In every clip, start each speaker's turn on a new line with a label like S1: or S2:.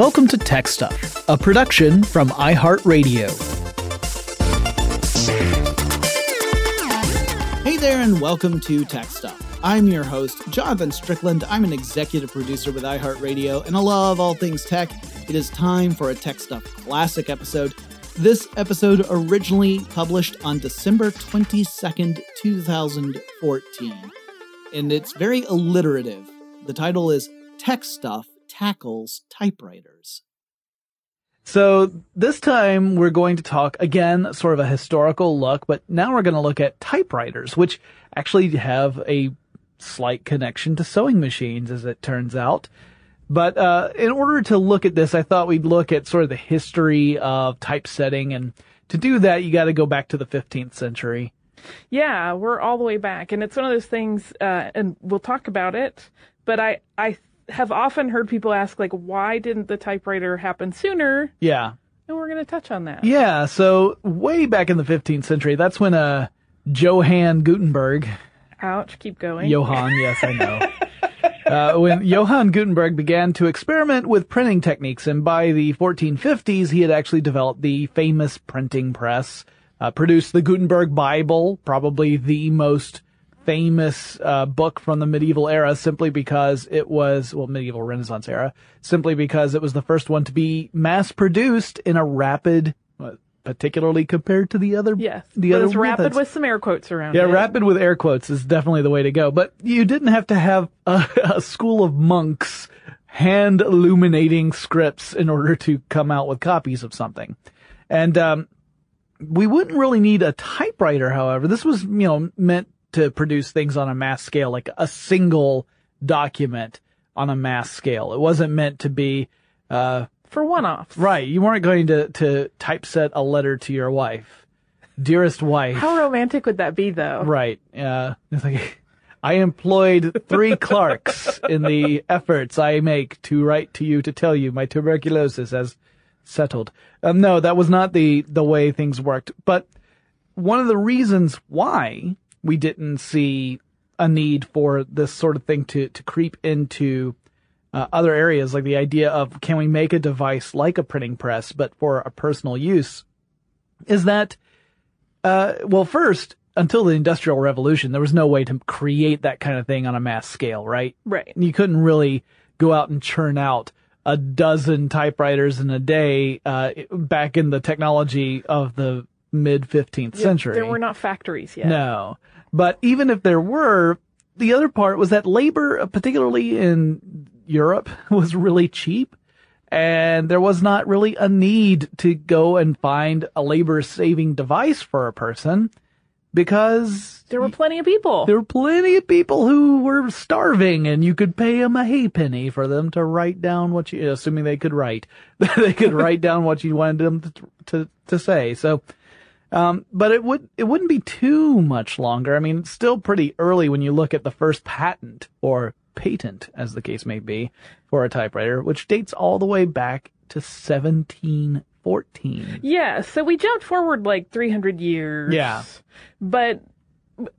S1: Welcome to TechStuff, a production from iHeartRadio. Hey there, and welcome to TechStuff. I'm your host, Jonathan Strickland. I'm an executive producer with iHeartRadio, and I love all things tech. It is time for a TechStuff Classic episode. This episode originally published on December 22nd, 2014, and it's very alliterative. The title is TechStuff tackles typewriters. So this time we're going to talk again, sort of a historical look, but now we're going to look at typewriters, which actually have a slight connection to sewing machines, as it turns out. But uh, in order to look at this, I thought we'd look at sort of the history of typesetting, and to do that, you got to go back to the 15th century.
S2: Yeah, we're all the way back, and it's one of those things, uh, and we'll talk about it. But I, I have often heard people ask, like, why didn't the typewriter happen sooner?
S1: Yeah.
S2: And we're going to touch on that.
S1: Yeah. So way back in the 15th century, that's when uh, Johann Gutenberg.
S2: Ouch. Keep going.
S1: Johann. Yes, I know. uh, when Johann Gutenberg began to experiment with printing techniques, and by the 1450s, he had actually developed the famous printing press, uh, produced the Gutenberg Bible, probably the most famous uh, book from the medieval era simply because it was, well, medieval Renaissance era, simply because it was the first one to be mass produced in a rapid, particularly compared to the other.
S2: Yes,
S1: the
S2: other. Rapid with some air quotes around.
S1: Yeah,
S2: it.
S1: rapid with air quotes is definitely the way to go. But you didn't have to have a, a school of monks hand illuminating scripts in order to come out with copies of something, and um, we wouldn't really need a typewriter. However, this was you know meant to produce things on a mass scale, like a single document on a mass scale. It wasn't meant to be, uh,
S2: for one-offs.
S1: Right. You weren't going to, to typeset a letter to your wife. Dearest wife.
S2: How romantic would that be though?
S1: Right. Uh, it's like, I employed three clerks in the efforts I make to write to you to tell you my tuberculosis has settled. Um, no, that was not the, the way things worked. But one of the reasons why we didn't see a need for this sort of thing to, to creep into uh, other areas, like the idea of can we make a device like a printing press, but for a personal use, is that, uh, well, first, until the Industrial Revolution, there was no way to create that kind of thing on a mass scale, right?
S2: Right.
S1: You couldn't really go out and churn out a dozen typewriters in a day, uh, back in the technology of the mid 15th yeah, century.
S2: There were not factories yet.
S1: No. But even if there were, the other part was that labor, particularly in Europe, was really cheap. And there was not really a need to go and find a labor saving device for a person because
S2: there were plenty of people.
S1: There were plenty of people who were starving and you could pay them a halfpenny for them to write down what you, assuming they could write, they could write down what you wanted them to, to, to say. So um, but it would it wouldn't be too much longer. I mean, it's still pretty early when you look at the first patent or patent, as the case may be, for a typewriter, which dates all the way back to 1714.
S2: Yeah, so we jumped forward like 300 years.
S1: Yeah,
S2: but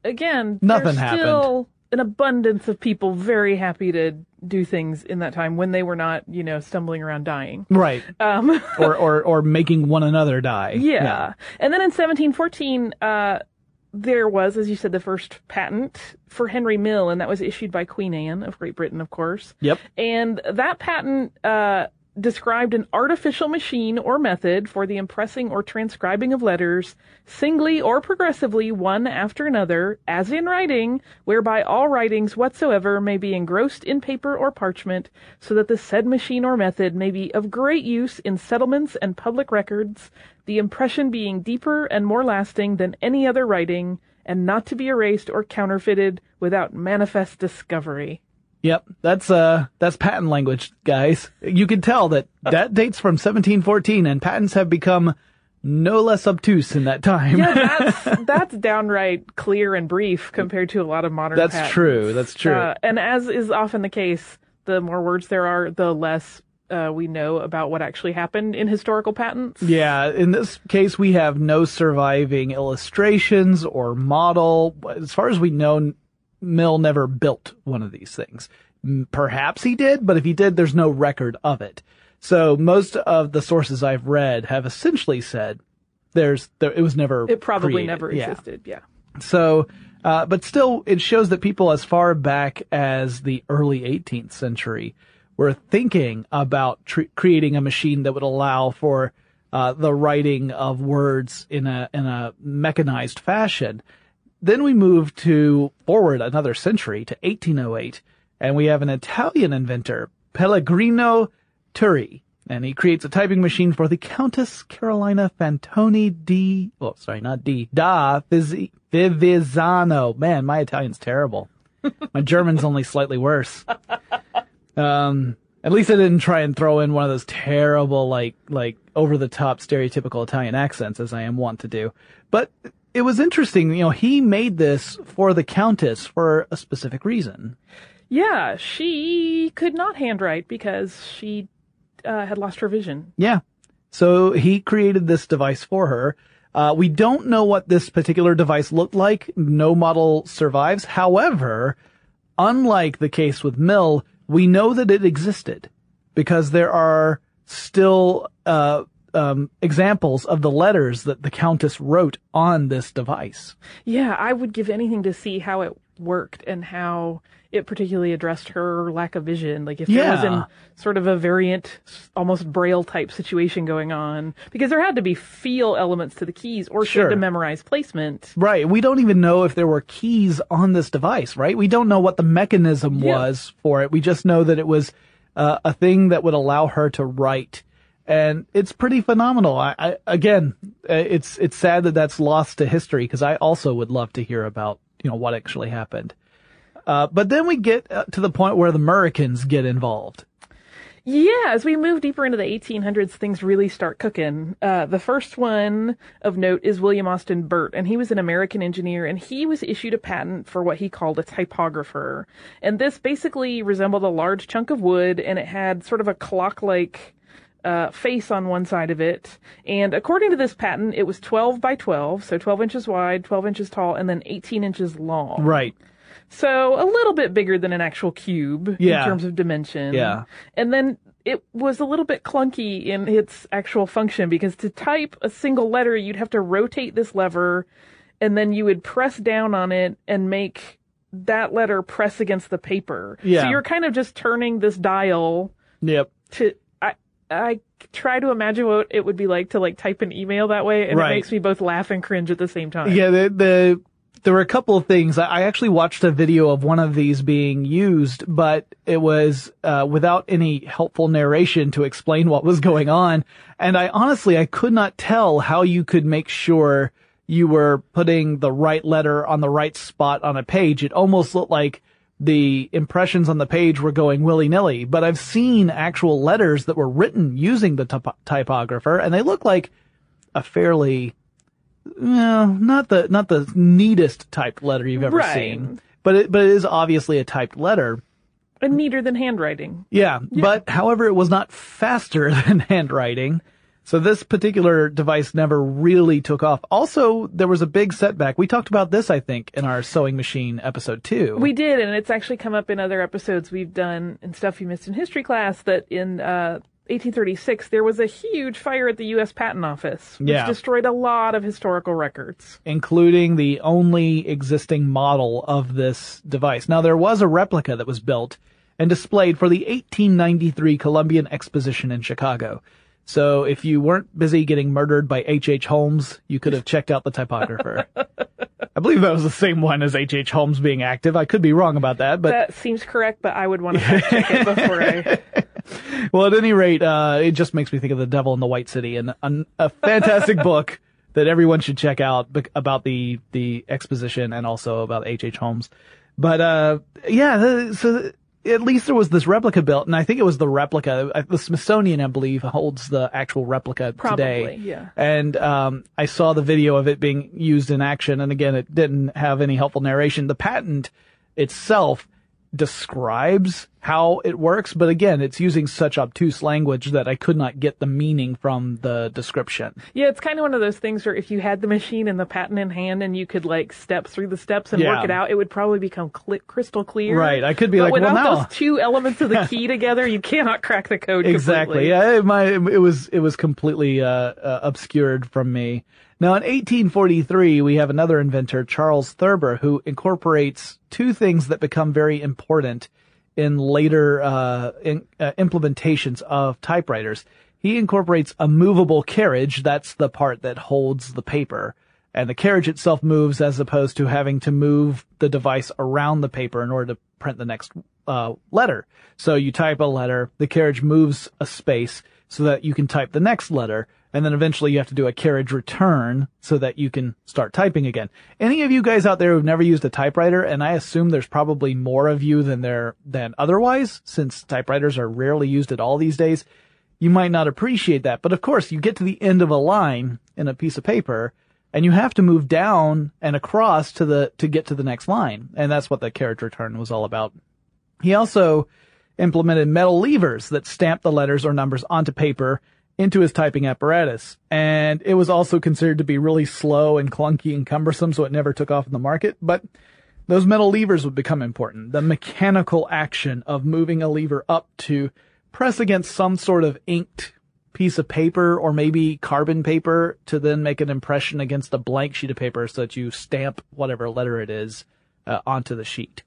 S2: again,
S1: nothing
S2: there's
S1: happened.
S2: Still an abundance of people very happy to do things in that time when they were not, you know, stumbling around dying.
S1: Right.
S2: Um,
S1: or, or, or making one another die.
S2: Yeah. yeah. And then in 1714, uh, there was, as you said, the first patent for Henry Mill, and that was issued by Queen Anne of Great Britain, of course.
S1: Yep.
S2: And that patent, uh, described an artificial machine or method for the impressing or transcribing of letters, singly or progressively, one after another, as in writing, whereby all writings whatsoever may be engrossed in paper or parchment, so that the said machine or method may be of great use in settlements and public records, the impression being deeper and more lasting than any other writing, and not to be erased or counterfeited without manifest discovery.
S1: Yep, that's uh that's patent language, guys. You can tell that that dates from 1714, and patents have become no less obtuse in that time.
S2: yeah, that's that's downright clear and brief compared to a lot of modern.
S1: That's
S2: patents.
S1: true. That's true. Uh,
S2: and as is often the case, the more words there are, the less uh, we know about what actually happened in historical patents.
S1: Yeah, in this case, we have no surviving illustrations or model. As far as we know, Mill never built one of these things. Perhaps he did, but if he did, there's no record of it. So most of the sources I've read have essentially said there's there it was never
S2: It probably
S1: created.
S2: never
S1: Yeah.
S2: existed. Yeah.
S1: So, uh, but still, it shows that people as far back as the early 18th century were thinking about tr- creating a machine that would allow for uh, the writing of words in a in a mechanized fashion. Then we move to forward another century to 1808, and we have an Italian inventor, Pellegrino Turri, and he creates a typing machine for the Countess Carolina Fantoni di, oh, sorry, not di, da Fivizzano. Man, my Italian's terrible. my German's only slightly worse. Um, at least I didn't try and throw in one of those terrible, like, like over the top stereotypical Italian accents as I am wont to do. But it was interesting, you know, he made this for the Countess for a specific reason.
S2: Yeah, she could not handwrite because she uh, had lost her vision.
S1: Yeah. So he created this device for her. Uh, we don't know what this particular device looked like. No model survives. However, unlike the case with Mill, we know that it existed because there are still uh, um, examples of the letters that the Countess wrote on this device.
S2: Yeah, I would give anything to see how it worked and how it particularly addressed her lack of vision. Like if there was
S1: Yeah.
S2: in sort of a variant, almost braille type situation going on, because there had to be feel elements to the keys, or she
S1: Sure.
S2: had to memorize placement.
S1: Right. We don't even know if there were keys on this device, right? We don't know what the mechanism
S2: Yeah.
S1: was for it. We just know that it was uh, a thing that would allow her to write. And it's pretty phenomenal. I, I again, uh, it's it's sad that that's lost to history because I also would love to hear about you know what actually happened. Uh, but then we get uh, to the point where the Americans get involved.
S2: Yeah, as we move deeper into the 1800s, things really start cooking. Uh, the first one of note is William Austin Burt, and he was an American engineer, and he was issued a patent for what he called a typographer. And this basically resembled a large chunk of wood, and it had sort of a clock-like uh, face on one side of it. And according to this patent, it was 12 by 12, so 12 inches wide, 12 inches tall, and then 18 inches long.
S1: Right.
S2: So a little bit bigger than an actual cube
S1: Yeah.
S2: in terms of dimension.
S1: Yeah.
S2: And then it was a little bit clunky in its actual function because to type a single letter, you'd have to rotate this lever and then you would press down on it and make that letter press against the paper.
S1: Yeah.
S2: So you're kind of just turning this dial
S1: Yep.
S2: to, I, try to imagine what it would be like to like type an email that way and
S1: Right.
S2: it makes me both laugh and cringe at the same time.
S1: Yeah, the, the there were a couple of things. I I actually watched a video of one of these being used, but it was uh, without any helpful narration to explain what was going on. And I honestly, I could not tell how you could make sure you were putting the right letter on the right spot on a page. It almost looked like the impressions on the page were going willy nilly. But I've seen actual letters that were written using the typo- typographer, and they look like a fairly well, not the not the neatest typed letter you've ever
S2: Right.
S1: seen, but it but it is obviously a typed letter.
S2: And neater than handwriting.
S1: Yeah, but however, it was not faster than handwriting. So this particular device never really took off. Also, there was a big setback. We talked about this, I think, in our sewing machine episode two.
S2: We did, and it's actually come up in other episodes we've done and stuff you missed in history class that in uh, 1836 there was a huge fire at the U.S. Patent Office, which
S1: Yeah.
S2: destroyed a lot of historical records.
S1: including the only existing model of this device. Now, there was a replica that was built and displayed for the 1893 Columbian Exposition in Chicago. So if you weren't busy getting murdered by H.H. H. Holmes, you could have checked out the typographer. I believe that was the same one as H.H. H. Holmes being active. I could be wrong about that, but
S2: That seems correct, but I would want to check it before I.
S1: well, at any rate, uh, it just makes me think of The Devil in the White City and a, a fantastic book that everyone should check out about the, the exposition and also about H.H. H. Holmes. But, uh, yeah, so at least there was this replica built, and I think it was the replica. The Smithsonian, I believe, holds the actual replica
S2: Probably,
S1: today.
S2: yeah.
S1: And um, I saw the video of it being used in action, and again, it didn't have any helpful narration. The patent itself describes how it works, but again, it's using such obtuse language that I could not get the meaning from the description.
S2: Yeah, it's kind of one of those things where if you had the machine and the patent in hand and you could like step through the steps and
S1: Yeah.
S2: work it out, it would probably become cl- crystal clear.
S1: Right, I could be
S2: but
S1: like, well,
S2: without
S1: now-
S2: those two elements of the key together, you cannot crack the code.
S1: Exactly.
S2: completely.
S1: Yeah, it, my, it was it was completely uh, uh, obscured from me. Now, in 1843, we have another inventor, Charles Thurber, who incorporates two things that become very important in later uh, in, uh, implementations of typewriters. He incorporates a movable carriage. That's the part that holds the paper. And the carriage itself moves as opposed to having to move the device around the paper in order to print the next uh, letter. So you type a letter, the carriage moves a space so that you can type the next letter, and then eventually you have to do a carriage return so that you can start typing again. Any of you guys out there who've never used a typewriter, and I assume there's probably more of you than there than otherwise, since typewriters are rarely used at all these days, you might not appreciate that. But of course, you get to the end of a line in a piece of paper, and you have to move down and across to the to get to the next line, and that's what the carriage return was all about. He also implemented metal levers that stamped the letters or numbers onto paper into his typing apparatus. And it was also considered to be really slow and clunky and cumbersome, so it never took off in the market. But those metal levers would become important. The mechanical action of moving a lever up to press against some sort of inked piece of paper or maybe carbon paper to then make an impression against a blank sheet of paper so that you stamp whatever letter it is uh, onto the sheet.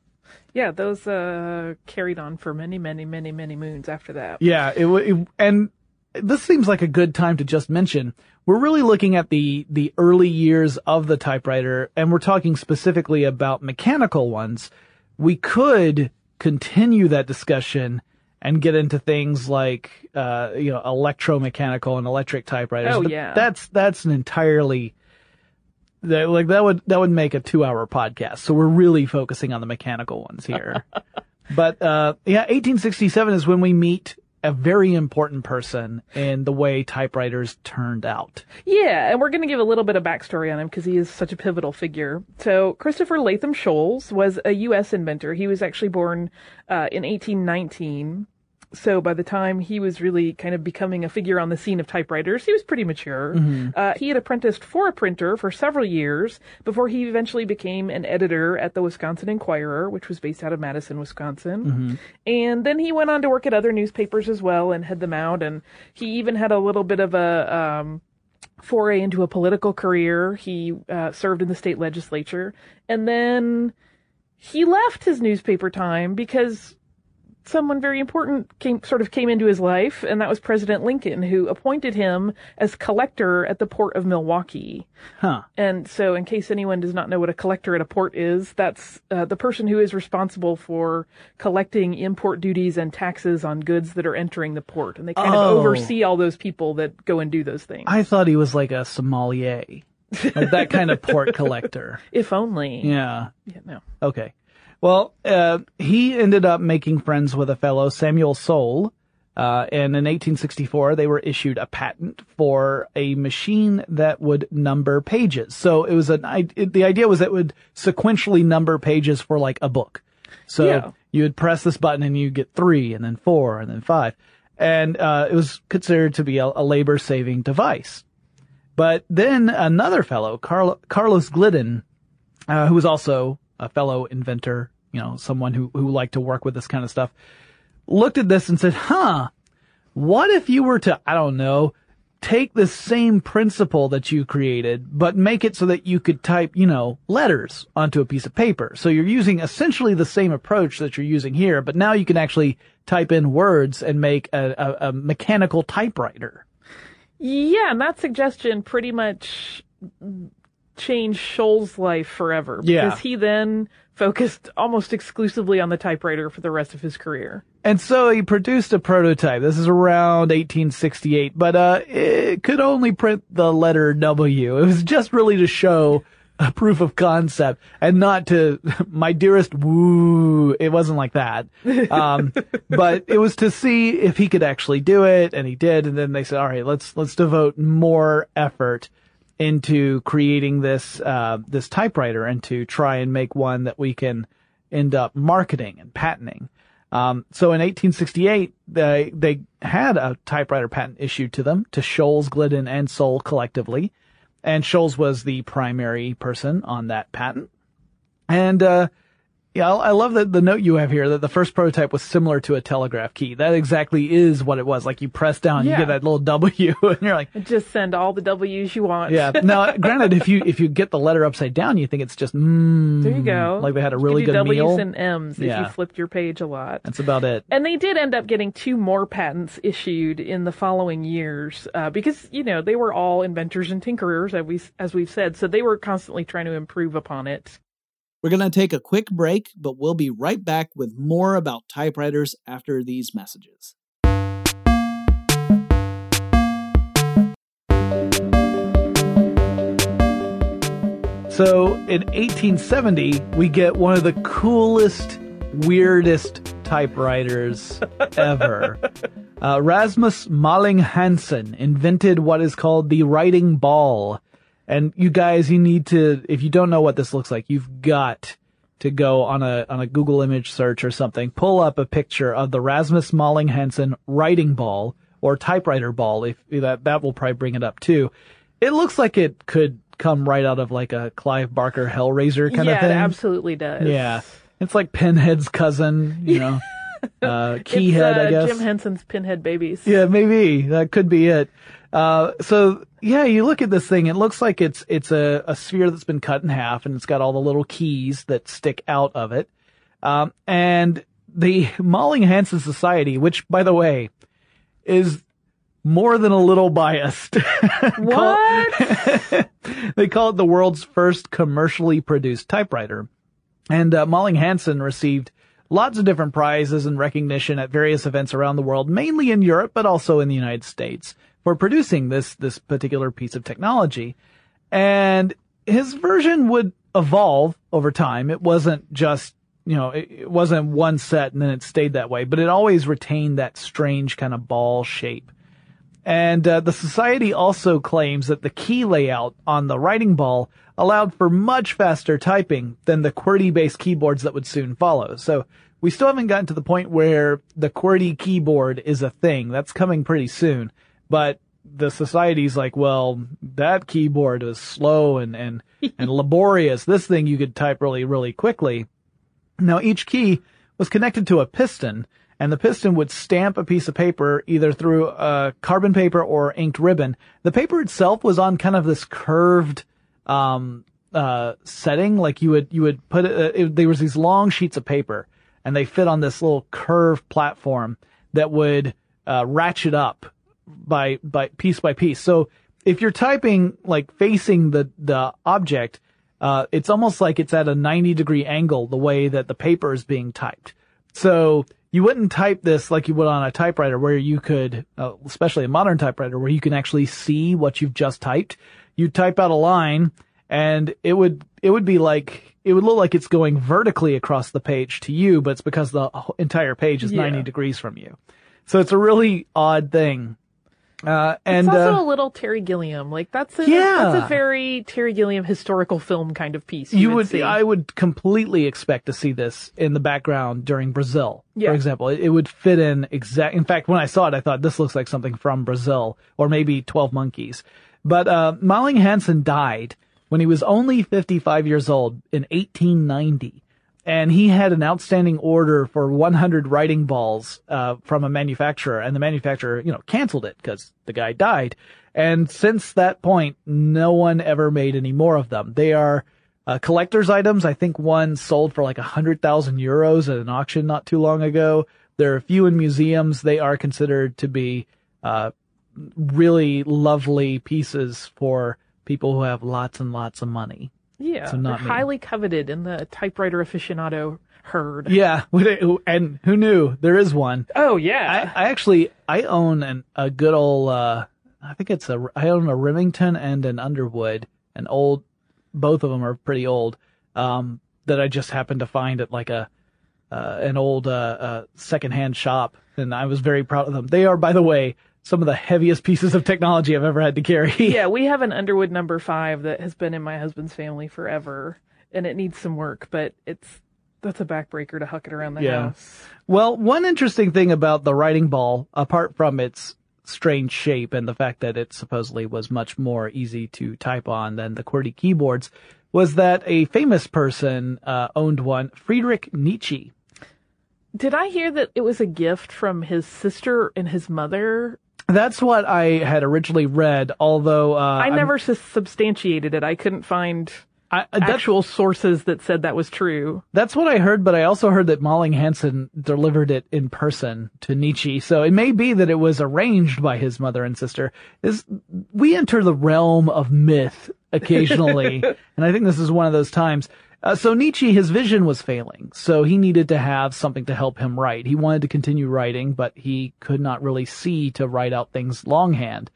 S2: Yeah, those uh, carried on for many, many, many, many moons after that.
S1: Yeah, it, it and this seems like a good time to just mention we're really looking at the the early years of the typewriter, and we're talking specifically about mechanical ones. We could continue that discussion and get into things like uh, you know electromechanical and electric typewriters.
S2: Oh,
S1: but
S2: yeah.
S1: that's that's an entirely that, like that would that would make a two hour podcast. So we're really focusing on the mechanical ones here. but uh, yeah, 1867 is when we meet a very important person in the way typewriters turned out.
S2: Yeah, and we're going to give a little bit of backstory on him because he is such a pivotal figure. So, Christopher Latham Sholes was a U.S. inventor. He was actually born uh, in 1819. So, by the time he was really kind of becoming a figure on the scene of typewriters, he was pretty mature. Uh, he had apprenticed for a printer for several years before he eventually became an editor at the Wisconsin Inquirer, which was based out of Madison, Wisconsin. And then he went on to work at other newspapers as well and head them out. And he even had a little bit of a, um, foray into a political career. He uh, served in the state legislature, and then he left his newspaper time because someone very important came sort of came into his life, and that was President Lincoln, who appointed him as collector at the port of Milwaukee.
S1: Huh.
S2: And so, in case anyone does not know what a collector at a port is, that's uh, the person who is responsible for collecting import duties and taxes on goods that are entering the port. And they kind
S1: Oh.
S2: of oversee all those people that go and do those things.
S1: I thought he was like a sommelier, like that kind of port collector.
S2: if only.
S1: Yeah.
S2: Yeah, no.
S1: Okay. Well, uh, he ended up making friends with a fellow, Samuel Soule, uh, and in 1864 they were issued a patent for a machine that would number pages. So it was an, it, the idea was it would sequentially number pages for like a book. So
S2: Yeah.
S1: you would press this button and you get three and then four and then five. And, uh, it was considered to be a, a labor saving device. But then another fellow, Carl, Carlos Glidden, uh, who was also a fellow inventor, you know, someone who, who liked to work with this kind of stuff, looked at this and said, huh, what if you were to, I don't know, take the same principle that you created, but make it so that you could type, you know, letters onto a piece of paper. So you're using essentially the same approach that you're using here, but now you can actually type in words and make a, a, a mechanical typewriter.
S2: Yeah, and that suggestion pretty much changed Sholes's life forever.
S1: Yeah.
S2: Because he then focused almost exclusively on the typewriter for the rest of his career.
S1: And so he produced a prototype. This is around 1868, but uh, it could only print the letter W. It was just really to show a proof of concept and not to my dearest woo. It wasn't like that. Um, but it was to see if he could actually do it, and he did. And then they said, "All right, let's let's devote more effort." Into creating this uh, this typewriter and to try and make one that we can end up marketing and patenting. Um, so in 1868, they, they had a typewriter patent issued to them, to Sholes, Glidden, and Soule collectively. And Sholes was the primary person on that patent. And, uh, yeah, I love that the note you have here that the first prototype was similar to a telegraph key. That exactly is what it was. Like you press down,
S2: Yeah.
S1: you get that little W, and you're like,
S2: Just send all the W's you want.
S1: yeah. Now, granted, if you if you get the letter upside down, you think it's just mmm.
S2: There you go.
S1: Like they had a
S2: You
S1: really
S2: could do
S1: good
S2: W's
S1: meal.
S2: and M's if
S1: Yeah.
S2: you flipped your page a lot.
S1: That's about it.
S2: And they did end up getting two more patents issued in the following years, uh, because you know they were all inventors and tinkerers, as we as we've said, so they were constantly trying to improve upon it.
S1: We're going to take a quick break, but we'll be right back with more about typewriters after these messages. So in 1870, we get one of the coolest, weirdest typewriters ever. Uh, Rasmus Malling Hansen invented what is called the writing ball. And you guys, you need to, if you don't know what this looks like, you've got to go on a, on a Google image search or something, pull up a picture of the Rasmus Malling Hansen writing ball or typewriter ball. If that, that will probably bring it up too. It looks like it could come right out of like a Clive Barker Hellraiser kind
S2: yeah,
S1: of thing.
S2: it absolutely does.
S1: Yeah. It's like Pinhead's cousin, you know, uh, Keyhead,
S2: uh,
S1: I guess.
S2: Jim Henson's Pinhead Babies.
S1: Yeah, maybe that could be it. Uh, so yeah, you look at this thing. It looks like it's it's a, a sphere that's been cut in half, and it's got all the little keys that stick out of it. Um, and the Malling Hansen Society, which by the way, is more than a little biased.
S2: What?
S1: they call it the world's first commercially produced typewriter. And uh, Malling Hansen received lots of different prizes and recognition at various events around the world, mainly in Europe, but also in the United States, for producing this this particular piece of technology. And his version would evolve over time. It wasn't just you know, it, it wasn't one set and then it stayed that way, but it always retained that strange kind of ball shape. And uh, the society also claims that the key layout on the writing ball allowed for much faster typing than the QWERTY-based keyboards that would soon follow. So we still haven't gotten to the point where the QWERTY keyboard is a thing. That's coming pretty soon. But the society's like, well, that keyboard was slow and, and, and laborious. This thing you could type really, really quickly. Now each key was connected to a piston, and the piston would stamp a piece of paper either through a carbon paper or inked ribbon. The paper itself was on kind of this curved um, uh, setting, like you would you would put it, it. There was these long sheets of paper, and they fit on this little curved platform that would uh, ratchet up by by piece by piece. So if you're typing like facing the the object, uh, it's almost like it's at a 90 degree angle the way that the paper is being typed. So you wouldn't type this like you would on a typewriter where you could, uh, especially a modern typewriter where you can actually see what you've just typed. You type out a line and it would, it would be like, it would look like it's going vertically across the page to you, but it's because the entire page is
S2: Yeah.
S1: 90 degrees from you. So it's a really odd thing. Uh, and,
S2: it's also
S1: uh,
S2: a little Terry Gilliam. Like that's a
S1: Yeah.
S2: that's a very Terry Gilliam historical film kind of piece. You,
S1: you
S2: would,
S1: would
S2: see.
S1: I would completely expect to see this in the background during Brazil,
S2: Yeah.
S1: for example. It, it would fit in exact. In fact, when I saw it, I thought this looks like something from Brazil or maybe Twelve Monkeys. But uh, Malling Hansen died when he was only 55 years old in 1890. And he had an outstanding order for 100 writing balls uh, from a manufacturer, and the manufacturer, you know, canceled it because the guy died. And since that point, no one ever made any more of them. They are uh, collector's items. I think one sold for like hundred thousand euros at an auction not too long ago. There are a few in museums. They are considered to be uh, really lovely pieces for people who have lots and lots of money.
S2: Yeah,
S1: so not
S2: highly coveted in the typewriter aficionado herd.
S1: Yeah, and who knew there is one.
S2: Oh
S1: I,
S2: yeah.
S1: I actually I own an, a good old uh I think it's a I own a Remington and an Underwood, an old both of them are pretty old. Um that I just happened to find at like a uh, an old uh, uh secondhand shop and I was very proud of them. They are by the way some of the heaviest pieces of technology I've ever had to carry.
S2: yeah, we have an Underwood number five that has been in my husband's family forever, and it needs some work, but it's That's a backbreaker to huck it around the
S1: Yeah.
S2: house.
S1: Well, one interesting thing about the writing ball, apart from its strange shape and the fact that it supposedly was much more easy to type on than the QWERTY keyboards, was that a famous person uh, owned one, Friedrich Nietzsche.
S2: Did I hear that it was a gift from his sister and his mother?
S1: That's what I had originally read, although uh,
S2: I
S1: I'm-
S2: never substantiated it. I couldn't find
S1: I, that's,
S2: actual sources that said that was true.
S1: that's what I heard, but I also heard that Malling Hansen delivered it in person to Nietzsche. So it may be that it was arranged by his mother and sister. Is we enter the realm of myth occasionally, and I think this is one of those times. Uh, so Nietzsche, his vision was failing, so he needed to have something to help him write. He wanted to continue writing, but he could not really see to write out things longhand.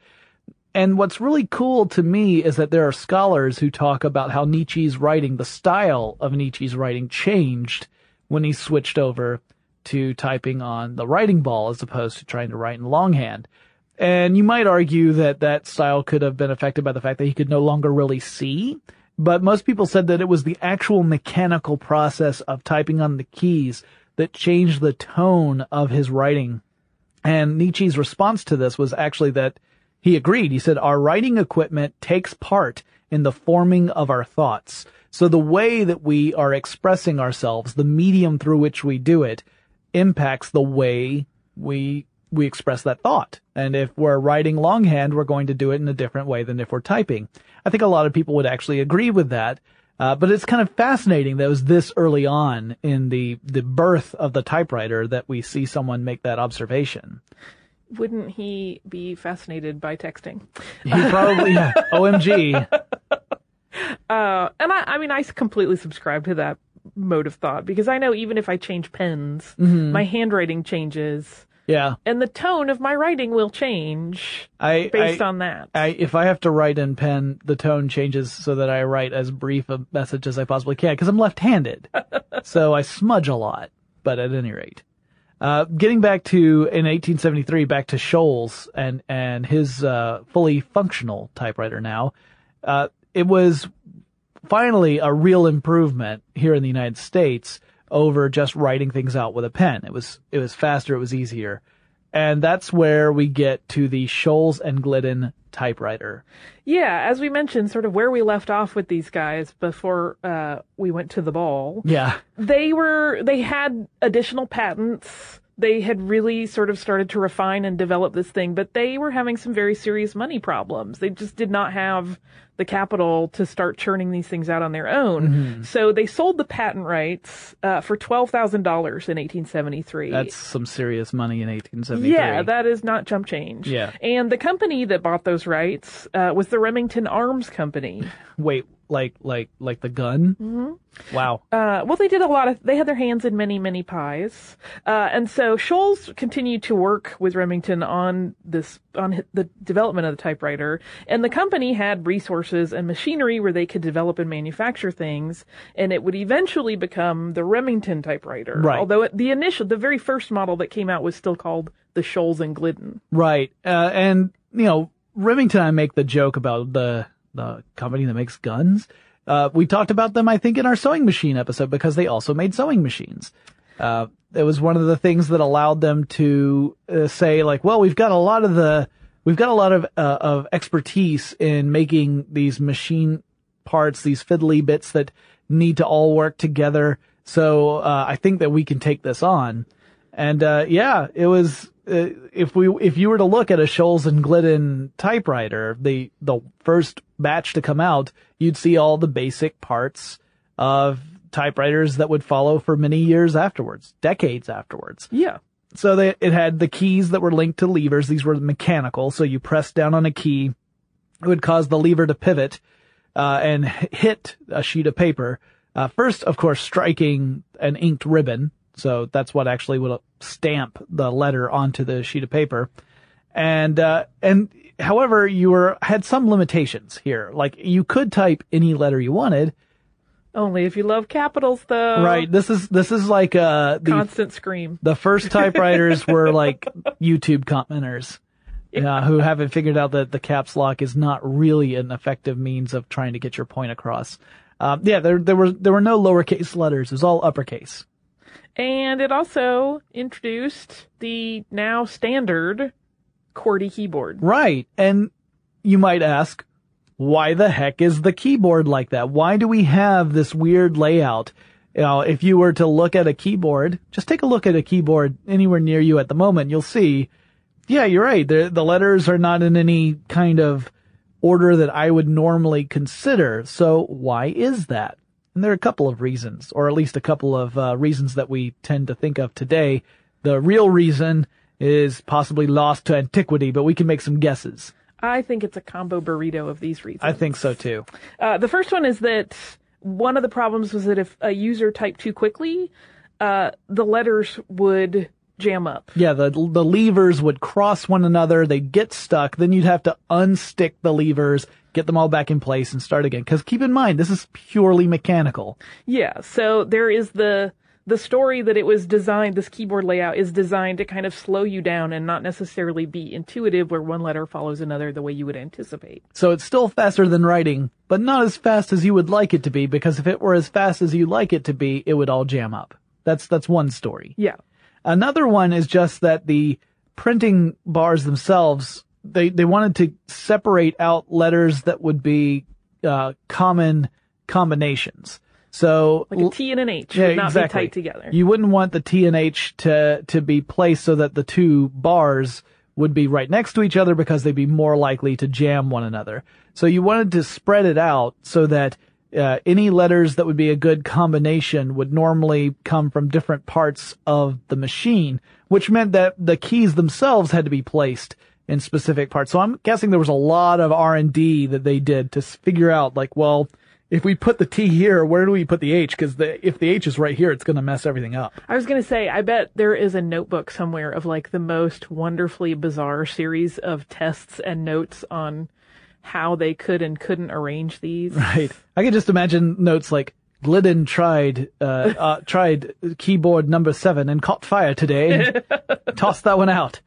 S1: And what's really cool to me is that there are scholars who talk about how Nietzsche's writing, the style of Nietzsche's writing changed when he switched over to typing on the writing ball as opposed to trying to write in longhand. And you might argue that that style could have been affected by the fact that he could no longer really see. But most people said that it was the actual mechanical process of typing on the keys that changed the tone of his writing. And Nietzsche's response to this was actually that he agreed. He said, our writing equipment takes part in the forming of our thoughts. So the way that we are expressing ourselves, the medium through which we do it, impacts the way we we express that thought. And if we're writing longhand, we're going to do it in a different way than if we're typing. I think a lot of people would actually agree with that. Uh, but it's kind of fascinating that it was this early on in the, the birth of the typewriter that we see someone make that observation.
S2: Wouldn't he be fascinated by texting?
S1: He probably, yeah, OMG.
S2: Uh, and I, I mean, I completely subscribe to that mode of thought because I know even if I change pens,
S1: Mm-hmm.
S2: my handwriting changes
S1: Yeah.
S2: and the tone of my writing will change
S1: I,
S2: based
S1: I,
S2: on that.
S1: I, if I have to write in pen, the tone changes so that I write as brief a message as I possibly can because I'm left-handed. so I smudge a lot, but at any rate. Uh, getting back to, in 1873, back to Sholes and, and his, uh, fully functional typewriter now, uh, it was finally a real improvement here in the United States over just writing things out with a pen. It was, it was faster, it was easier. And that's where we get to the Sholes and Glidden typewriter.
S2: yeah, as we mentioned, sort of where we left off with these guys before uh, we went to the ball.
S1: Yeah.
S2: they were they had additional patents they had really sort of started to refine and develop this thing but they were having some very serious money problems they just did not have the capital to start churning these things out on their own so they sold the patent rights uh, for $12000 in 1873
S1: That's some serious money in 1873.
S2: yeah, that is not chump change.
S1: Yeah.
S2: And the company that bought those rights uh, was the Remington Arms Company.
S1: Wait, like, like, like the gun? Mm-hmm. Wow.
S2: Uh, well, they did a lot of. They had their hands in many, many pies, uh, and so Sholes continued to work with Remington on this on the development of the typewriter, and the company had resources and machinery where they could develop and manufacture things, and it would eventually become the Remington typewriter.
S1: Right.
S2: Although it, the initial, the very first model that came out was still called the Sholes and Glidden.
S1: Right. Uh, and, you know, Remington, I make the joke about the, the company that makes guns. Uh, we talked about them, I think, in our sewing machine episode because they also made sewing machines. Uh, it was one of the things that allowed them to uh, say like, well, we've got a lot of the, we've got a lot of, uh, of expertise in making these machine parts, these fiddly bits that need to all work together. So, uh, I think that we can take this on. And, uh, yeah, it was, uh, if we, if you were to look at a Sholes and Glidden typewriter, the, the first batch to come out, you'd see all the basic parts of typewriters that would follow for many years afterwards, decades afterwards.
S2: Yeah.
S1: So they, it had the keys that were linked to levers. These were mechanical. So you press down on a key. It would cause the lever to pivot, uh, and hit a sheet of paper. Uh, first, of course, striking an inked ribbon. So that's what actually would stamp the letter onto the sheet of paper. And, uh, and however, you were, had some limitations here. Like you could type any letter you wanted.
S2: Only if you love capitals, though.
S1: Right. This is, this is like, uh, the
S2: Constant scream.
S1: The first typewriters were like YouTube commenters uh, who haven't figured out that the caps lock is not really an effective means of trying to get your point across. Um, yeah, there there were there were no lowercase letters. It was all uppercase.
S2: And it also introduced the now standard QWERTY keyboard.
S1: Right. And you might ask, why the heck is the keyboard like that? Why do we have this weird layout? You know, if you were to look at a keyboard, just take a look at a keyboard anywhere near you at the moment, you'll see, yeah, you're right. The, the letters are not in any kind of order that I would normally consider. So why is that? And there are a couple of reasons, or at least a couple of uh, reasons that we tend to think of today. The real reason is possibly lost to antiquity, but we can make some guesses.
S2: I think it's a combo burrito of these reasons.
S1: I think so too.
S2: Uh, the first one is that one of the problems was that if a user typed too quickly, uh, the letters would jam up.
S1: Yeah, the the levers would cross one another, they'd get stuck, then you'd have to unstick the levers, get them all back in place and start again. Cause keep in mind, this is purely mechanical.
S2: Yeah, so there is the the story that it was designed, this keyboard layout is designed to kind of slow you down and not necessarily be intuitive where one letter follows another the way you would anticipate.
S1: So it's still faster than writing, but not as fast as you would like it to be because if it were as fast as you like it to be, it would all jam up. That's, that's one story.
S2: Yeah.
S1: Another one is just that the printing bars themselves, they, they wanted to separate out letters that would be, uh, common combinations. So
S2: like a T and an H yeah, would not exactly. be tight together.
S1: You wouldn't want the T and H to to be placed so that the two bars would be right next to each other because they'd be more likely to jam one another. So you wanted to spread it out so that uh, any letters that would be a good combination would normally come from different parts of the machine, which meant that the keys themselves had to be placed in specific parts. So I'm guessing there was a lot of R&D that they did to figure out like, well, if we put the T here, where do we put the H? Because the, if the H is right here, it's going to mess everything up.
S2: I was going to say, I bet there is a notebook somewhere of like the most wonderfully bizarre series of tests and notes on how they could and couldn't arrange these.
S1: Right. I can just imagine notes like Glidden tried uh, uh, tried keyboard number seven and caught fire today. tossed that one out.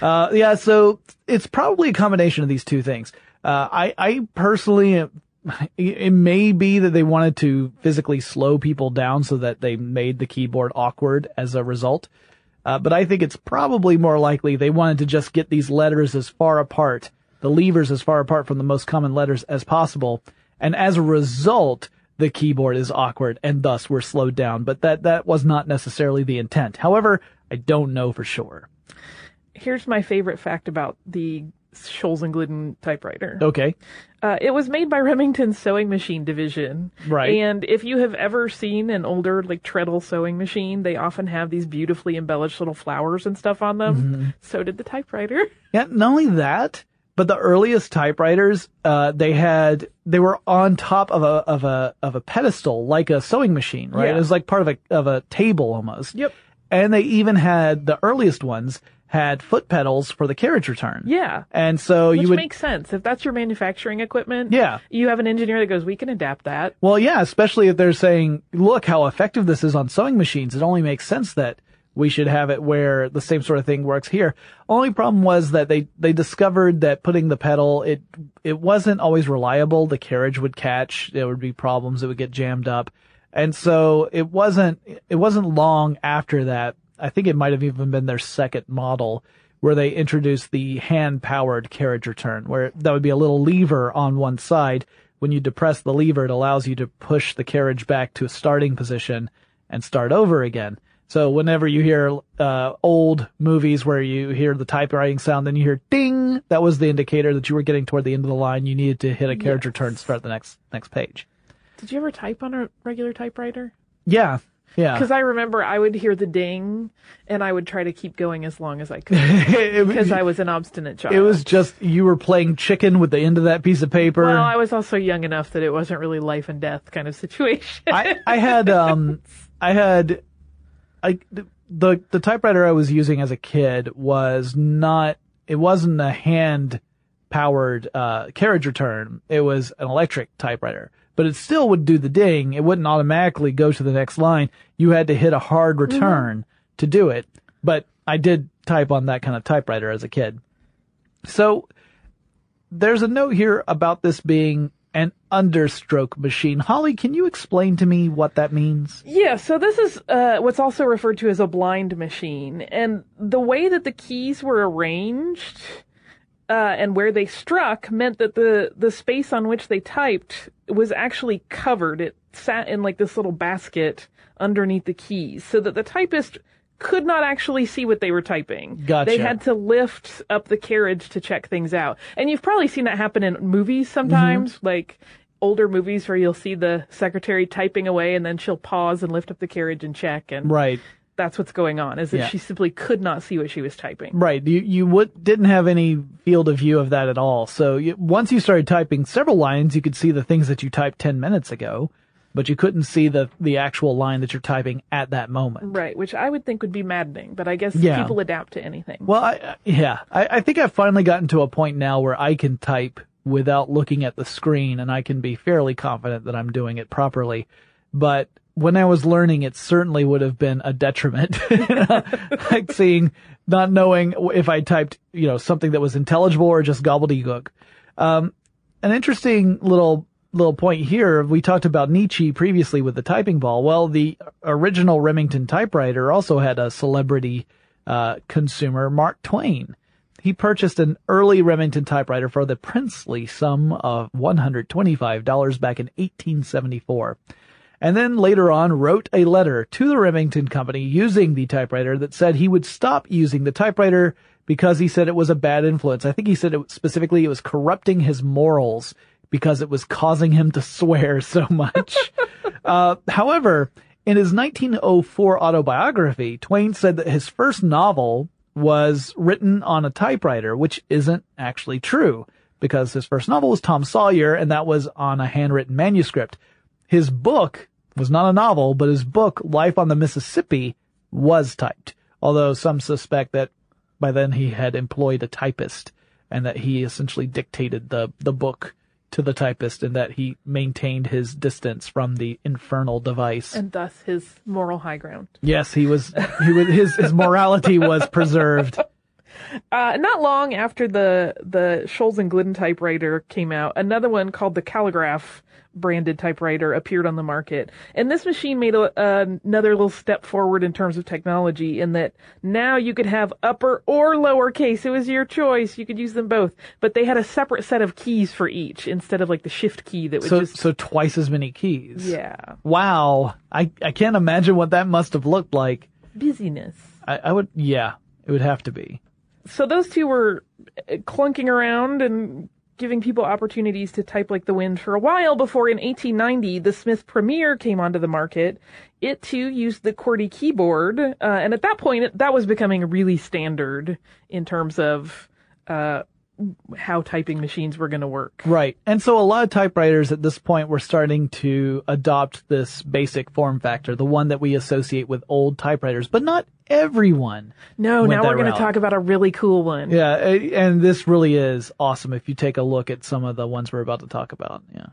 S1: Uh, yeah, so it's probably a combination of these two things. Uh, I I personally it may be that they wanted to physically slow people down so that they made the keyboard awkward as a result. Uh, but I think it's probably more likely they wanted to just get these letters as far apart, the levers as far apart from the most common letters as possible. And as a result, the keyboard is awkward and thus we're slowed down. But that, that was not necessarily the intent. However, I don't know for sure.
S2: Here's my favorite fact about the Sholes and Glidden typewriter.
S1: Okay.
S2: Uh, it was made by Remington's sewing machine division.
S1: Right.
S2: And if you have ever seen an older, like, treadle sewing machine, they often have these beautifully embellished little flowers and stuff on them. Mm-hmm. So did the typewriter.
S1: Yeah, not only that, but the earliest typewriters, uh, they had, they were on top of a, of a, of a pedestal, like a sewing machine, right? Yeah. It was like part of a, of a table almost.
S2: Yep.
S1: And they even had, the earliest ones, had foot pedals for the carriage return.
S2: Yeah.
S1: And so
S2: Which
S1: you would
S2: make sense. If that's your manufacturing equipment,
S1: yeah.
S2: you have an engineer that goes, we can adapt that.
S1: Well, yeah, especially if they're saying, look how effective this is on sewing machines. It only makes sense that we should have it where the same sort of thing works here. Only problem was that they, they discovered that putting the pedal, it, it wasn't always reliable. The carriage would catch. There would be problems. It would get jammed up. And so it wasn't, it wasn't long after that I think it might have even been their second model where they introduced the hand powered carriage return, where that would be a little lever on one side. When you depress the lever, it allows you to push the carriage back to a starting position and start over again. So whenever you hear uh, old movies where you hear the typewriting sound, then you hear ding, that was the indicator that you were getting toward the end of the line. You needed to hit a carriage yes. return to start the next next page.
S2: Did you ever type on a regular typewriter?
S1: Yeah, yeah.
S2: Because I remember I would hear the ding and I would try to keep going as long as I could because I was an obstinate child.
S1: It was just you were playing chicken with the end of that piece of paper.
S2: Well, I was also young enough that it wasn't really life and death kind of situation.
S1: I, I had um I had I the the typewriter I was using as a kid was not it wasn't a hand powered uh carriage return. It was an electric typewriter but it still would do the ding. It wouldn't automatically go to the next line. You had to hit a hard mm-hmm. return mm-hmm. to do it. But I did type on that kind of typewriter as a kid. So there's a note here about this being an understroke machine. Holly, can you explain to me what that means?
S2: Yeah, so this is uh, what's also referred to as a blind machine. And the way that the keys were arranged uh, and where they struck meant that the, the space on which they typed was actually covered. It sat in like this little basket underneath the keys so that the typist could not actually see what they were typing.
S1: Gotcha.
S2: They had to lift up the carriage to check things out. And you've probably seen that happen in movies sometimes, mm-hmm. like older movies where you'll see the secretary typing away and then she'll pause and lift up the carriage and check and
S1: Right.
S2: That's what's going on. Is that yeah. she simply could not see what she was typing.
S1: Right. You you would, didn't have any field of view of that at all. So you, once you started typing several lines, you could see the things that you typed 10 minutes ago but you couldn't see the the actual line that you're typing at that moment.
S2: Right, which I would think would be maddening, but I guess yeah. people adapt to anything.
S1: Well, I, yeah, I, I think I've finally gotten to a point now where I can type without looking at the screen, and I can be fairly confident that I'm doing it properly. But when I was learning, it certainly would have been a detriment, like seeing, not knowing if I typed, you know, something that was intelligible or just gobbledygook. Um, an interesting little little point here, we talked about Nietzsche previously with the typing ball. Well, the original Remington typewriter also had a celebrity uh, consumer, Mark Twain. He purchased an early Remington typewriter for the princely sum of $125 back in 1874. And then later on wrote a letter to the Remington company using the typewriter that said he would stop using the typewriter because he said it was a bad influence. I think he said it specifically it was corrupting his morals because it was causing him to swear so much. uh, however, in his 1904 autobiography, Twain said that his first novel was written on a typewriter, which isn't actually true because his first novel was Tom Sawyer and that was on a handwritten manuscript. His book was not a novel, but his book, Life on the Mississippi, was typed. Although some suspect that by then he had employed a typist and that he essentially dictated the, the book to the typist and that he maintained his distance from the infernal device.
S2: And thus his moral high ground.
S1: Yes, he was, he was, his, his morality was preserved.
S2: Uh, not long after the, the Sholes and Glidden typewriter came out, another one called the Caligraph branded typewriter appeared on the market. And this machine made a, uh, another little step forward in terms of technology in that now you could have upper or lower case. It was your choice. You could use them both. But they had a separate set of keys for each instead of like the shift key that would
S1: so,
S2: just.
S1: So twice as many keys.
S2: Yeah.
S1: Wow. I, I can't imagine what that must have looked like.
S2: Busyness.
S1: I, I would, yeah, it would have to be.
S2: So those two were clunking around and giving people opportunities to type like the wind for a while before in 1890 the Smith Premier came onto the market. It too used the QWERTY keyboard, uh, and at that point that was becoming really standard in terms of uh, how typing machines were going to work.
S1: Right. And so a lot of typewriters at this point were starting to adopt this basic form factor, the one that we associate with old typewriters, but not everyone.
S2: No, now we're going to talk about a really cool one.
S1: Yeah, and this really is awesome if you take a look at some of the ones we're about to talk about. Yeah.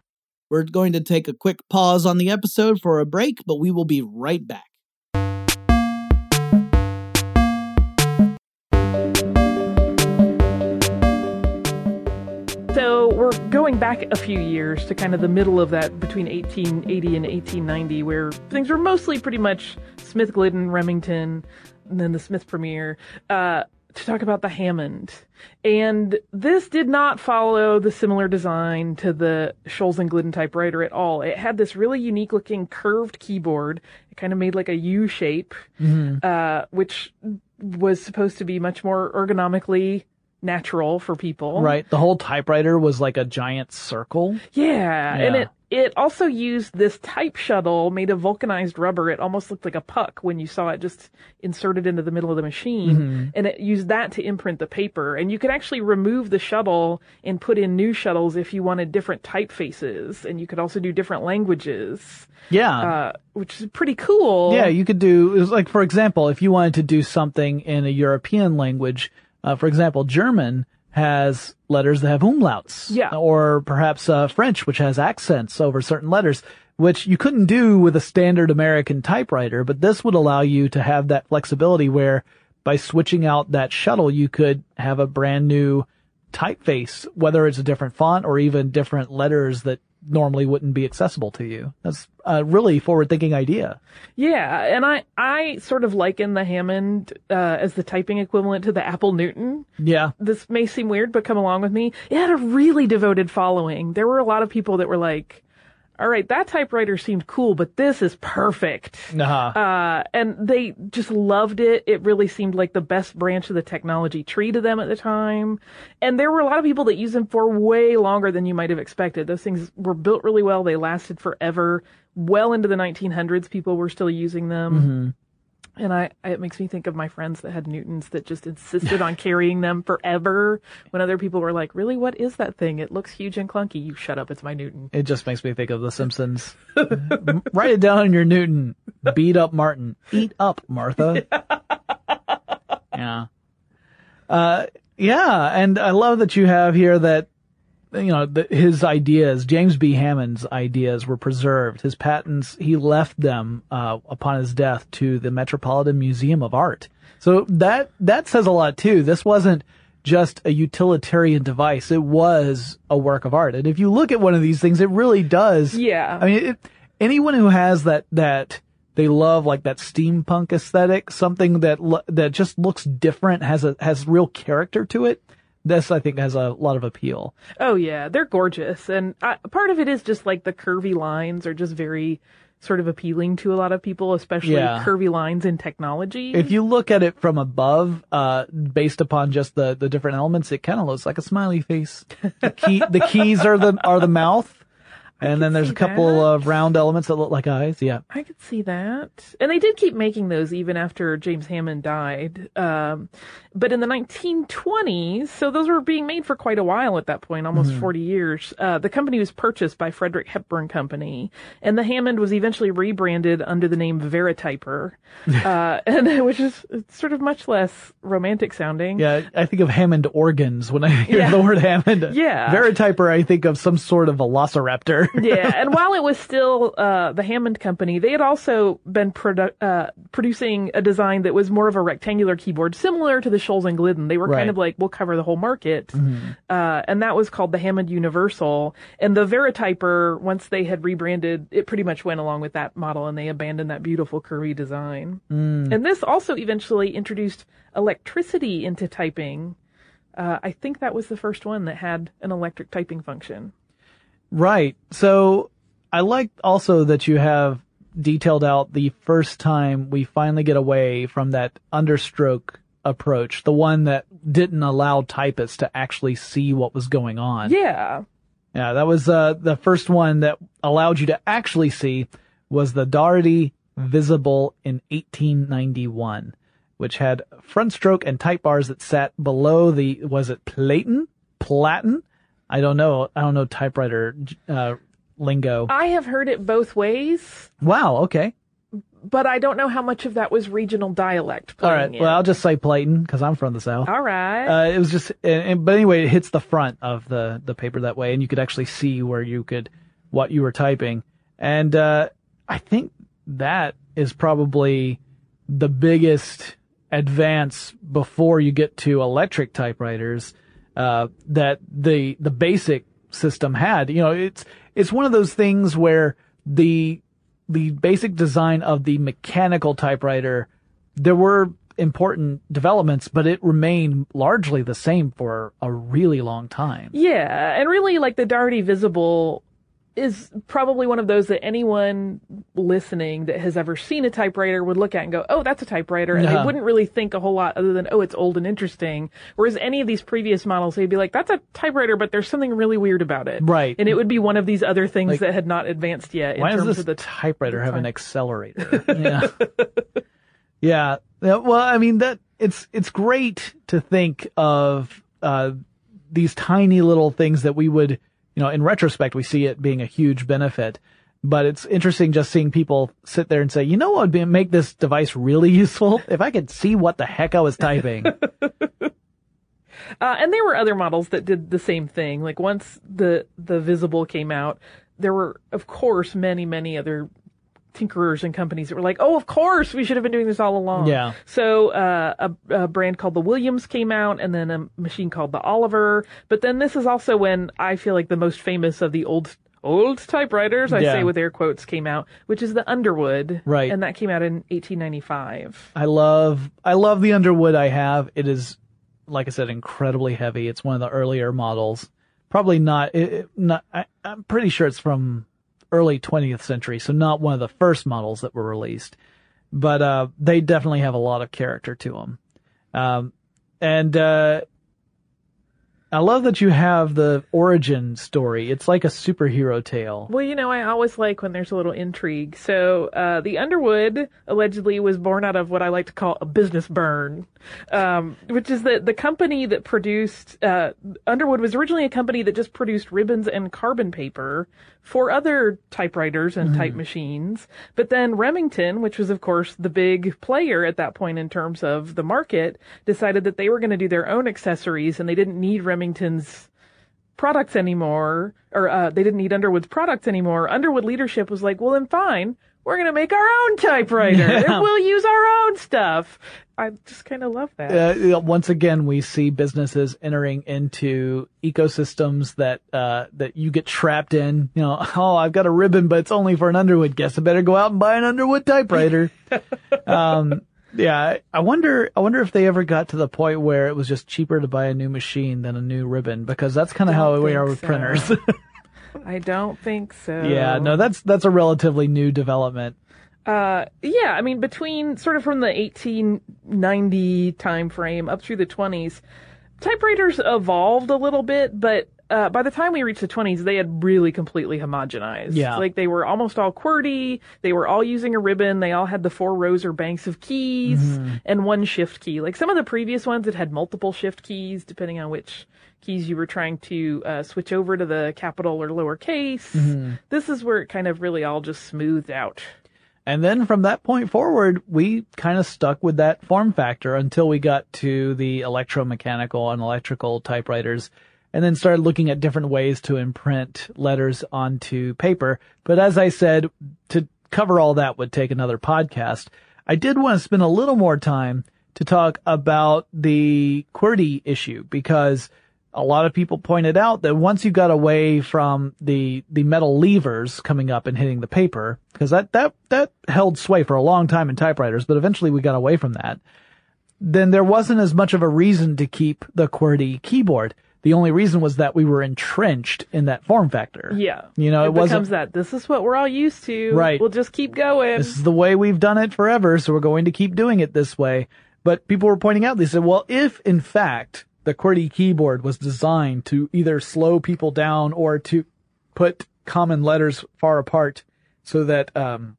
S1: We're going to take a quick pause on the episode for a break, but we will be right back.
S2: We're going back a few years to kind of the middle of that between 1880 and 1890, where things were mostly pretty much Smith Glidden, Remington, and then the Smith Premier, uh, to talk about the Hammond. And this did not follow the similar design to the Sholes and Glidden typewriter at all. It had this really unique looking curved keyboard. It kind of made like a U shape, mm-hmm. uh, which was supposed to be much more ergonomically natural for people.
S1: Right. The whole typewriter was like a giant circle.
S2: Yeah. yeah. And it, it also used this type shuttle made of vulcanized rubber. It almost looked like a puck when you saw it just inserted into the middle of the machine. Mm-hmm. And it used that to imprint the paper. And you could actually remove the shuttle and put in new shuttles if you wanted different typefaces. And you could also do different languages.
S1: Yeah.
S2: Uh, which is pretty cool.
S1: Yeah, you could do, it was like, for example, if you wanted to do something in a European language, uh, for example, German has letters that have umlauts.
S2: Yeah.
S1: Or perhaps uh, French, which has accents over certain letters, which you couldn't do with a standard American typewriter, but this would allow you to have that flexibility where by switching out that shuttle, you could have a brand new typeface, whether it's a different font or even different letters that normally wouldn't be accessible to you. That's a really forward thinking idea.
S2: Yeah, and I I sort of liken the Hammond uh, as the typing equivalent to the Apple Newton.
S1: Yeah.
S2: This may seem weird, but come along with me. It had a really devoted following. There were a lot of people that were like, "All right, that typewriter seemed cool, but this is perfect."
S1: Uh-huh.
S2: Uh, and they just loved it. It really seemed like the best branch of the technology tree to them at the time. And there were a lot of people that used them for way longer than you might have expected. Those things were built really well. They lasted forever. Well into the 1900s, people were still using them. And I, it makes me think of my friends that had Newtons that just insisted on carrying them forever when other people were like, really, what is that thing? It looks huge and clunky. You shut up. It's my Newton.
S1: It just makes me think of The Simpsons. Write it down on your Newton. Beat up Martin. Eat up, Martha. yeah. Uh, yeah, and I love that you have here that, you know, the, his ideas, James B. Hammond's ideas were preserved. His patents, he left them, uh, upon his death to the Metropolitan Museum of Art. So that, that says a lot too. This wasn't just a utilitarian device. It was a work of art. And if you look at one of these things, it really does.
S2: Yeah.
S1: I mean, it, anyone who has that, that, they love like that steampunk aesthetic, something that, lo- that just looks different, has a, has real character to it. This, I think, has a lot of appeal.
S2: Oh yeah, they're gorgeous, and I, part of it is just like the curvy lines are just very sort of appealing to a lot of people, especially
S1: Yeah.
S2: curvy lines in technology.
S1: If you look at it from above, uh, based upon just the, the different elements, it kind of looks like a smiley face. The key, the keys are the, are the mouth. And then there's a couple
S2: that.
S1: of round elements that look like eyes. Yeah.
S2: I could see that. And they did keep making those even after James Hammond died. Um, but in the 1920s, so those were being made for quite a while at that point, almost 40 years, uh, the company was purchased by Frederick Hepburn Company. And the Hammond was eventually rebranded under the name VariTyper, uh, and which is sort of much less romantic sounding.
S1: Yeah, I think of Hammond organs when I hear
S2: Yeah.
S1: the word Hammond.
S2: Yeah.
S1: VariTyper, I think of some sort of velociraptor.
S2: yeah, and while it was still uh, the Hammond Company, they had also been produ- uh, producing a design that was more of a rectangular keyboard, similar to the Sholes and Glidden. They were
S1: Right.
S2: kind of like, we'll cover the whole market, uh, and that was called the Hammond Universal. And the VariTyper, once they had rebranded, it pretty much went along with that model, and they abandoned that beautiful curvy design. And this also eventually introduced electricity into typing. Uh, I think that was the first one that had an electric typing function.
S1: Right. So I like also that you have detailed out the first time we finally get away from that understroke approach, the one that didn't allow typists to actually see what was going on.
S2: Yeah.
S1: Yeah, that was uh, the first one that allowed you to actually see was the Daugherty Visible in 1891, which had front stroke and type bars that sat below the was it Platen? Platen? I don't know. I don't know typewriter uh, lingo.
S2: I have heard it both ways,
S1: Wow. Okay.
S2: but I don't know how much of that was regional dialect.
S1: All right.
S2: in.
S1: Well, I'll just say Platen because I'm from the south.
S2: All right.
S1: Uh, it was just, and, and- but anyway, it hits the front of the the paper that way, and you could actually see where you could what you were typing, and uh, I think that is probably the biggest advance before you get to electric typewriters uh, that the the basic system had. You know, it's it's one of those things where the the basic design of the mechanical typewriter there were important developments, but it remained largely the same for a really long time.
S2: yeah, and really, like the Daugherty Visible is probably one of those that anyone listening that has ever seen a typewriter would look at and go, "Oh, that's a typewriter," and
S1: Yeah.
S2: they wouldn't really think a whole lot other than, "Oh, it's old and interesting." Whereas any of these previous models, they'd be like, "That's a typewriter, but there's something really weird about it."
S1: Right.
S2: And it would be one of these other things
S1: Like,
S2: that had not advanced yet in
S1: Why does
S2: terms
S1: this
S2: of the
S1: typewriter have an accelerator? yeah. yeah. Yeah, Well, I mean that it's it's great to think of uh, these tiny little things that we would, you know, in retrospect we see it being a huge benefit. But it's interesting just seeing people sit there and say, you know what would be, make this device really useful? If I could see what the heck I was typing.
S2: Uh, and there were other models that did the same thing. Like once the the Visible came out, there were of course many many other tinkerers and companies that were like, "Oh, of course we should have been doing this all along."
S1: Yeah.
S2: So uh, a, a brand called the Williams came out, and then a machine called the Oliver. But then this is also when I feel like the most famous of the old old typewriters, I
S1: Yeah.
S2: say with air quotes, came out, which is the Underwood.
S1: Right.
S2: And that came out in 1895.
S1: I love I love the Underwood I have. It is like I said incredibly heavy. It's one of the earlier models. Probably not it, not I, I'm pretty sure it's from early 20th century, so not one of the first models that were released. But uh they definitely have a lot of character to them. Um and uh I love that you have the origin story. It's like a superhero tale.
S2: Well, you know, I always like when there's a little intrigue. So, uh, the Underwood allegedly was born out of what I like to call a business burn, um, which is that the company that produced, uh, Underwood was originally a company that just produced ribbons and carbon paper for other typewriters and type machines. But then Remington, which was of course the big player at that point in terms of the market, decided that they were going to do their own accessories and they didn't need Remington's products anymore, or uh, they didn't need Underwood's products anymore. Underwood leadership was like, well, then fine, we're going to make our own typewriter and we'll use our own stuff. I just kind of love that.
S1: uh, once again, we see businesses entering into ecosystems that uh, that you get trapped in. You know, oh, I've got a ribbon, but it's only for an Underwood. Guess I better go out and buy an Underwood typewriter. um, yeah, I- I wonder. I wonder if they ever got to the point where it was just cheaper to buy a new machine than a new ribbon, because that's kind of how we are with
S2: so.
S1: printers.
S2: I don't think so.
S1: yeah, no, that's that's a relatively new development.
S2: Uh, yeah, I mean, between sort of from the 1890 time frame up through the 20s, typewriters evolved a little bit, but uh, by the time we reached the 20s, they had really completely homogenized.
S1: Yeah.
S2: Like they were almost all QWERTY, they were all using a ribbon, they all had the four rows or banks of keys
S1: Mm-hmm.
S2: and one shift key. Like some of the previous ones, it had multiple shift keys depending on which keys you were trying to uh, switch over to the capital or lowercase.
S1: Mm-hmm.
S2: This is where it kind of really all just smoothed out.
S1: And then from that point forward, we kind of stuck with that form factor until we got to the electromechanical and electrical typewriters and then started looking at different ways to imprint letters onto paper. But as I said, to cover all that would take another podcast. I did want to spend a little more time to talk about the QWERTY issue because a lot of people pointed out that once you got away from the the metal levers coming up and hitting the paper, because that that that held sway for a long time in typewriters, but eventually we got away from that. Then there wasn't as much of a reason to keep the QWERTY keyboard. The only reason was that we were entrenched in that form factor.
S2: Yeah.
S1: You know, it,
S2: it
S1: wasn't
S2: that this is what we're all used to.
S1: Right.
S2: We'll just keep going.
S1: this is the way we've done it forever, so we're going to keep doing it this way. But people were pointing out, they said, well, if in fact the QWERTY keyboard was designed to either slow people down or to put common letters far apart so that, um,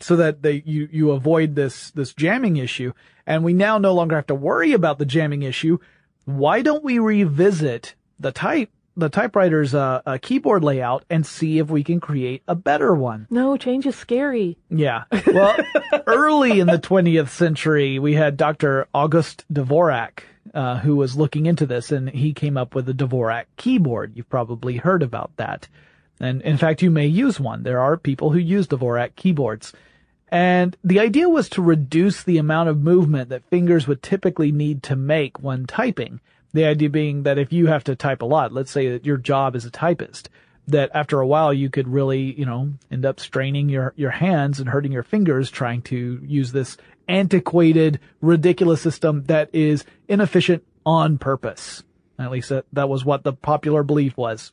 S1: so that they, you, you avoid this, this jamming issue, and we now no longer have to worry about the jamming issue, why don't we revisit the type, the typewriter's, uh, uh keyboard layout and see if we can create a better one?
S2: no, change is scary.
S1: Yeah. Well, early in the 20th century, we had Dr. August Dvorak, uh, who was looking into this, and he came up with the Dvorak keyboard. You've probably heard about that. And in fact, you may use one. There are people who use Dvorak keyboards. And the idea was to reduce the amount of movement that fingers would typically need to make when typing. The idea being that if you have to type a lot, let's say that your job is a typist, that after a while you could really, you know, end up straining your, your hands and hurting your fingers trying to use this antiquated, ridiculous system that is inefficient on purpose. At least that, that was what the popular belief was.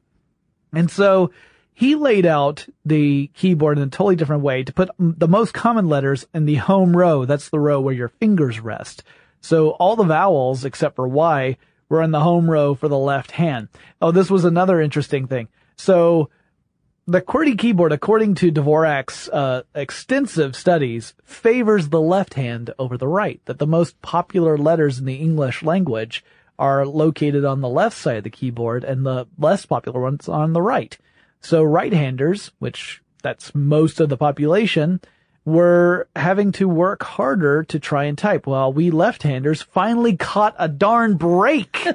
S1: And so he laid out the keyboard in a totally different way to put the most common letters in the home row. That's the row where your fingers rest. So all the vowels except for Y were in the home row for the left hand. Oh, this was another interesting thing. So the QWERTY keyboard, according to Dvorak's uh, extensive studies, favors the left hand over the right. That the most popular letters in the English language are located on the left side of the keyboard, and the less popular ones on the right. So right-handers, which that's most of the population, were having to work harder to try and type, while we left-handers finally caught a darn break.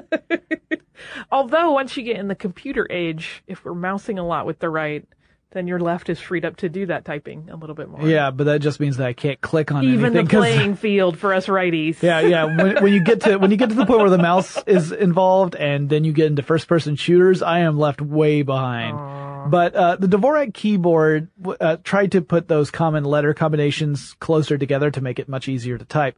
S2: Although once you get in the computer age, if we're mousing a lot with the right, then your left is freed up to do that typing a little bit more.
S1: yeah, but that just means that I can't click on
S2: Even the playing field for us righties.
S1: Yeah, yeah. When, when you get to when you get to the point where the mouse is involved, and then you get into first person shooters, I am left way behind. But uh, the Dvorak keyboard uh, tried to put those common letter combinations closer together to make it much easier to type.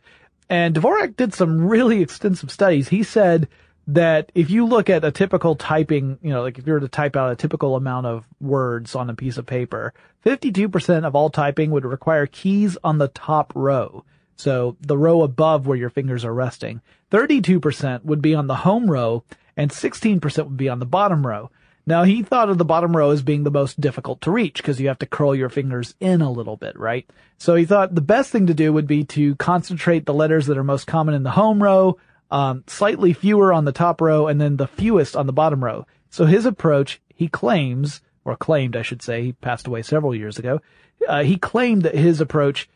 S1: And Dvorak did some really extensive studies. He said that if you look at a typical typing, you know, like if you were to type out a typical amount of words on a piece of paper, 52% of all typing would require keys on the top row. So the row above where your fingers are resting. 32% would be on the home row and 16% would be on the bottom row. Now he thought of the bottom row as being the most difficult to reach because you have to curl your fingers in a little bit, right? So he thought the best thing to do would be to concentrate the letters that are most common in the home row, um, slightly fewer on the top row, and then the fewest on the bottom row. So his approach, he claims, or claimed, I should say, he passed away several years ago. Uh, he claimed that his approach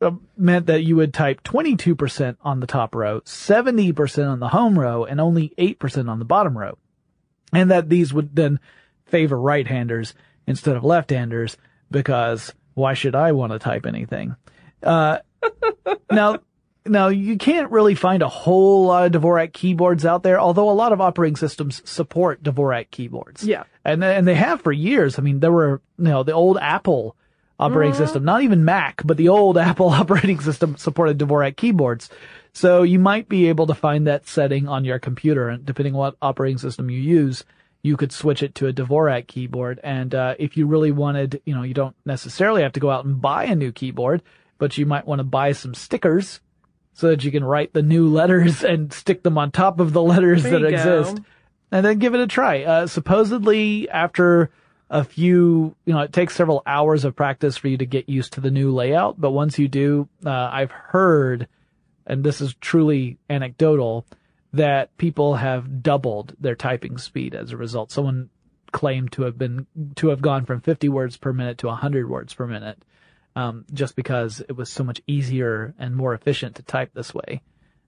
S1: uh, meant that you would type 22% on the top row, 70% on the home row, and only 8% on the bottom row and that these would then favor right-handers instead of left-handers because why should I want to type anything? Uh, now, now you can't really find a whole lot of Dvorak keyboards out there, although a lot of operating systems support Dvorak keyboards.
S2: Yeah.
S1: And, and they have for years. I mean, there were, you know, the old Apple operating
S2: Mm-hmm.
S1: system, not even Mac, but the old Apple operating system supported Dvorak keyboards. So you might be able to find that setting on your computer, and depending on what operating system you use, you could switch it to a Dvorak keyboard. And uh, if you really wanted, you know, you don't necessarily have to go out and buy a new keyboard, but you might want to buy some stickers so that you can write the new letters and stick them on top of the letters
S2: There
S1: that
S2: go.
S1: exist, and then give it a try. Uh, supposedly, after a few, you know, it takes several hours of practice for you to get used to the new layout. But once you do, uh, I've heard, and this is truly anecdotal, that people have doubled their typing speed as a result. Someone claimed to have been, to have gone from 50 words per minute to 100 words per minute. Um, just because it was so much easier and more efficient to type this way.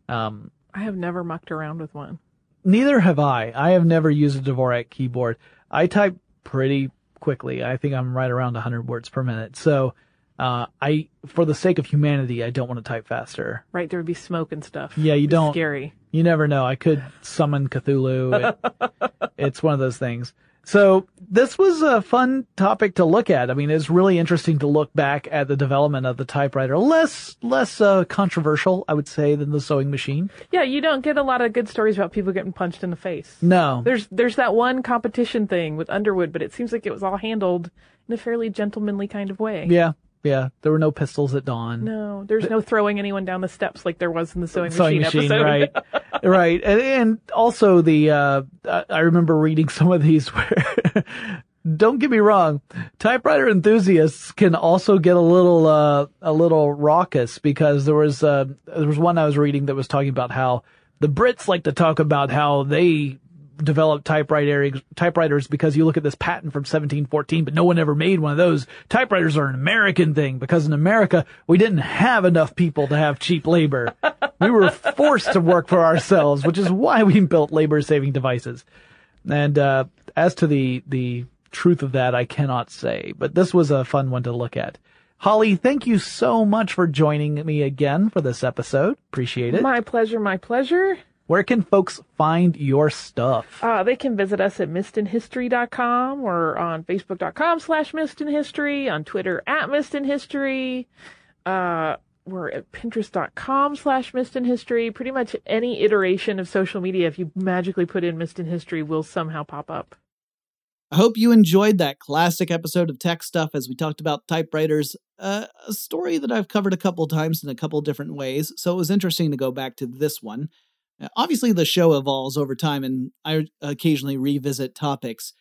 S1: Um,
S2: I have never mucked around with one.
S1: Neither have I. I have never used a Dvorak keyboard. I type pretty quickly. I think I'm right around 100 words per minute. So, uh, I, for the sake of humanity, I don't want to type faster.
S2: Right, there would be smoke and stuff.
S1: Yeah, you don't-
S2: Scary.
S1: You never know. I could summon Cthulhu. It, it's one of those things. So this was a fun topic to look at. I mean, it's really interesting to look back at the development of the typewriter. Less, less, uh, controversial, I would say, than the sewing machine.
S2: Yeah, you don't get a lot of good stories about people getting punched in the face.
S1: No.
S2: There's there's that one competition thing with Underwood, but it seems like it was all handled in a fairly gentlemanly kind of way.
S1: Yeah. Yeah. There were no pistols at dawn.
S2: No, there's no throwing anyone down the steps like there was in the sewing,
S1: sewing
S2: machine,
S1: machine,
S2: episode.
S1: right? right, and, and also the uh, I I remember reading some of these where. Don't get me wrong, typewriter enthusiasts can also get a little uh, a little raucous because there was uh, there was one I was reading that was talking about how the Brits like to talk about how they developed typewriter typewriters because you look at this patent from 1714, but no one ever made one of those. Typewriters are an American thing because in America we didn't have enough people to have cheap labor. we were forced to work for ourselves, which is why we built labor saving devices. And uh, as to the the truth of that, I cannot say, but this was a fun one to look at. Holly, thank you so much for joining me again for this episode. Appreciate it.
S2: My pleasure, my pleasure.
S1: Where can folks find your stuff?
S2: Uh, they can visit us at missedinhistory.com or on facebook.com slash missedinhistory, on Twitter at missedinhistory. Uh, we're at pinterest.com slash missedinhistory. Pretty much any iteration of social media, if you magically put in missedinhistory, will somehow pop up.
S3: I hope you enjoyed that classic episode of TechStuff as we talked about typewriters, uh, a story that I've covered a couple times in a couple different ways, so it was interesting to go back to this one. Uh, obviously, the show evolves over time, and I occasionally revisit topics.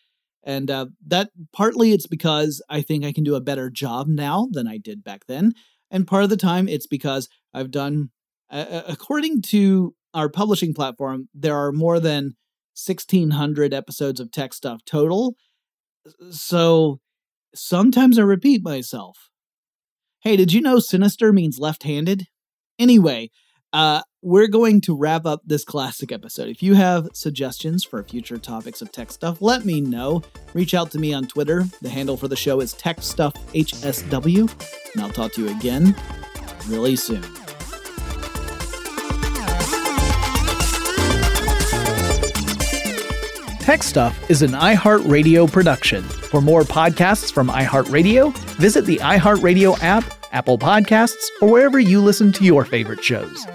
S3: And uh, that partly it's because I think I can do a better job now than I did back then. And part of the time it's because I've done, uh, according to our publishing platform, there are more than 1600 episodes of TechStuff total. So sometimes I repeat myself. Hey, did you know sinister means left handed? Anyway, uh, we're going to wrap up this classic episode. If you have suggestions for future topics of TechStuff, let me know. Reach out to me on Twitter. The handle for the show is TechStuffHSW, and I'll talk to you again really soon.
S1: TechStuff is an iHeartRadio production. For more podcasts from iHeartRadio, visit the iHeartRadio app, Apple Podcasts, or wherever you listen to your favorite shows.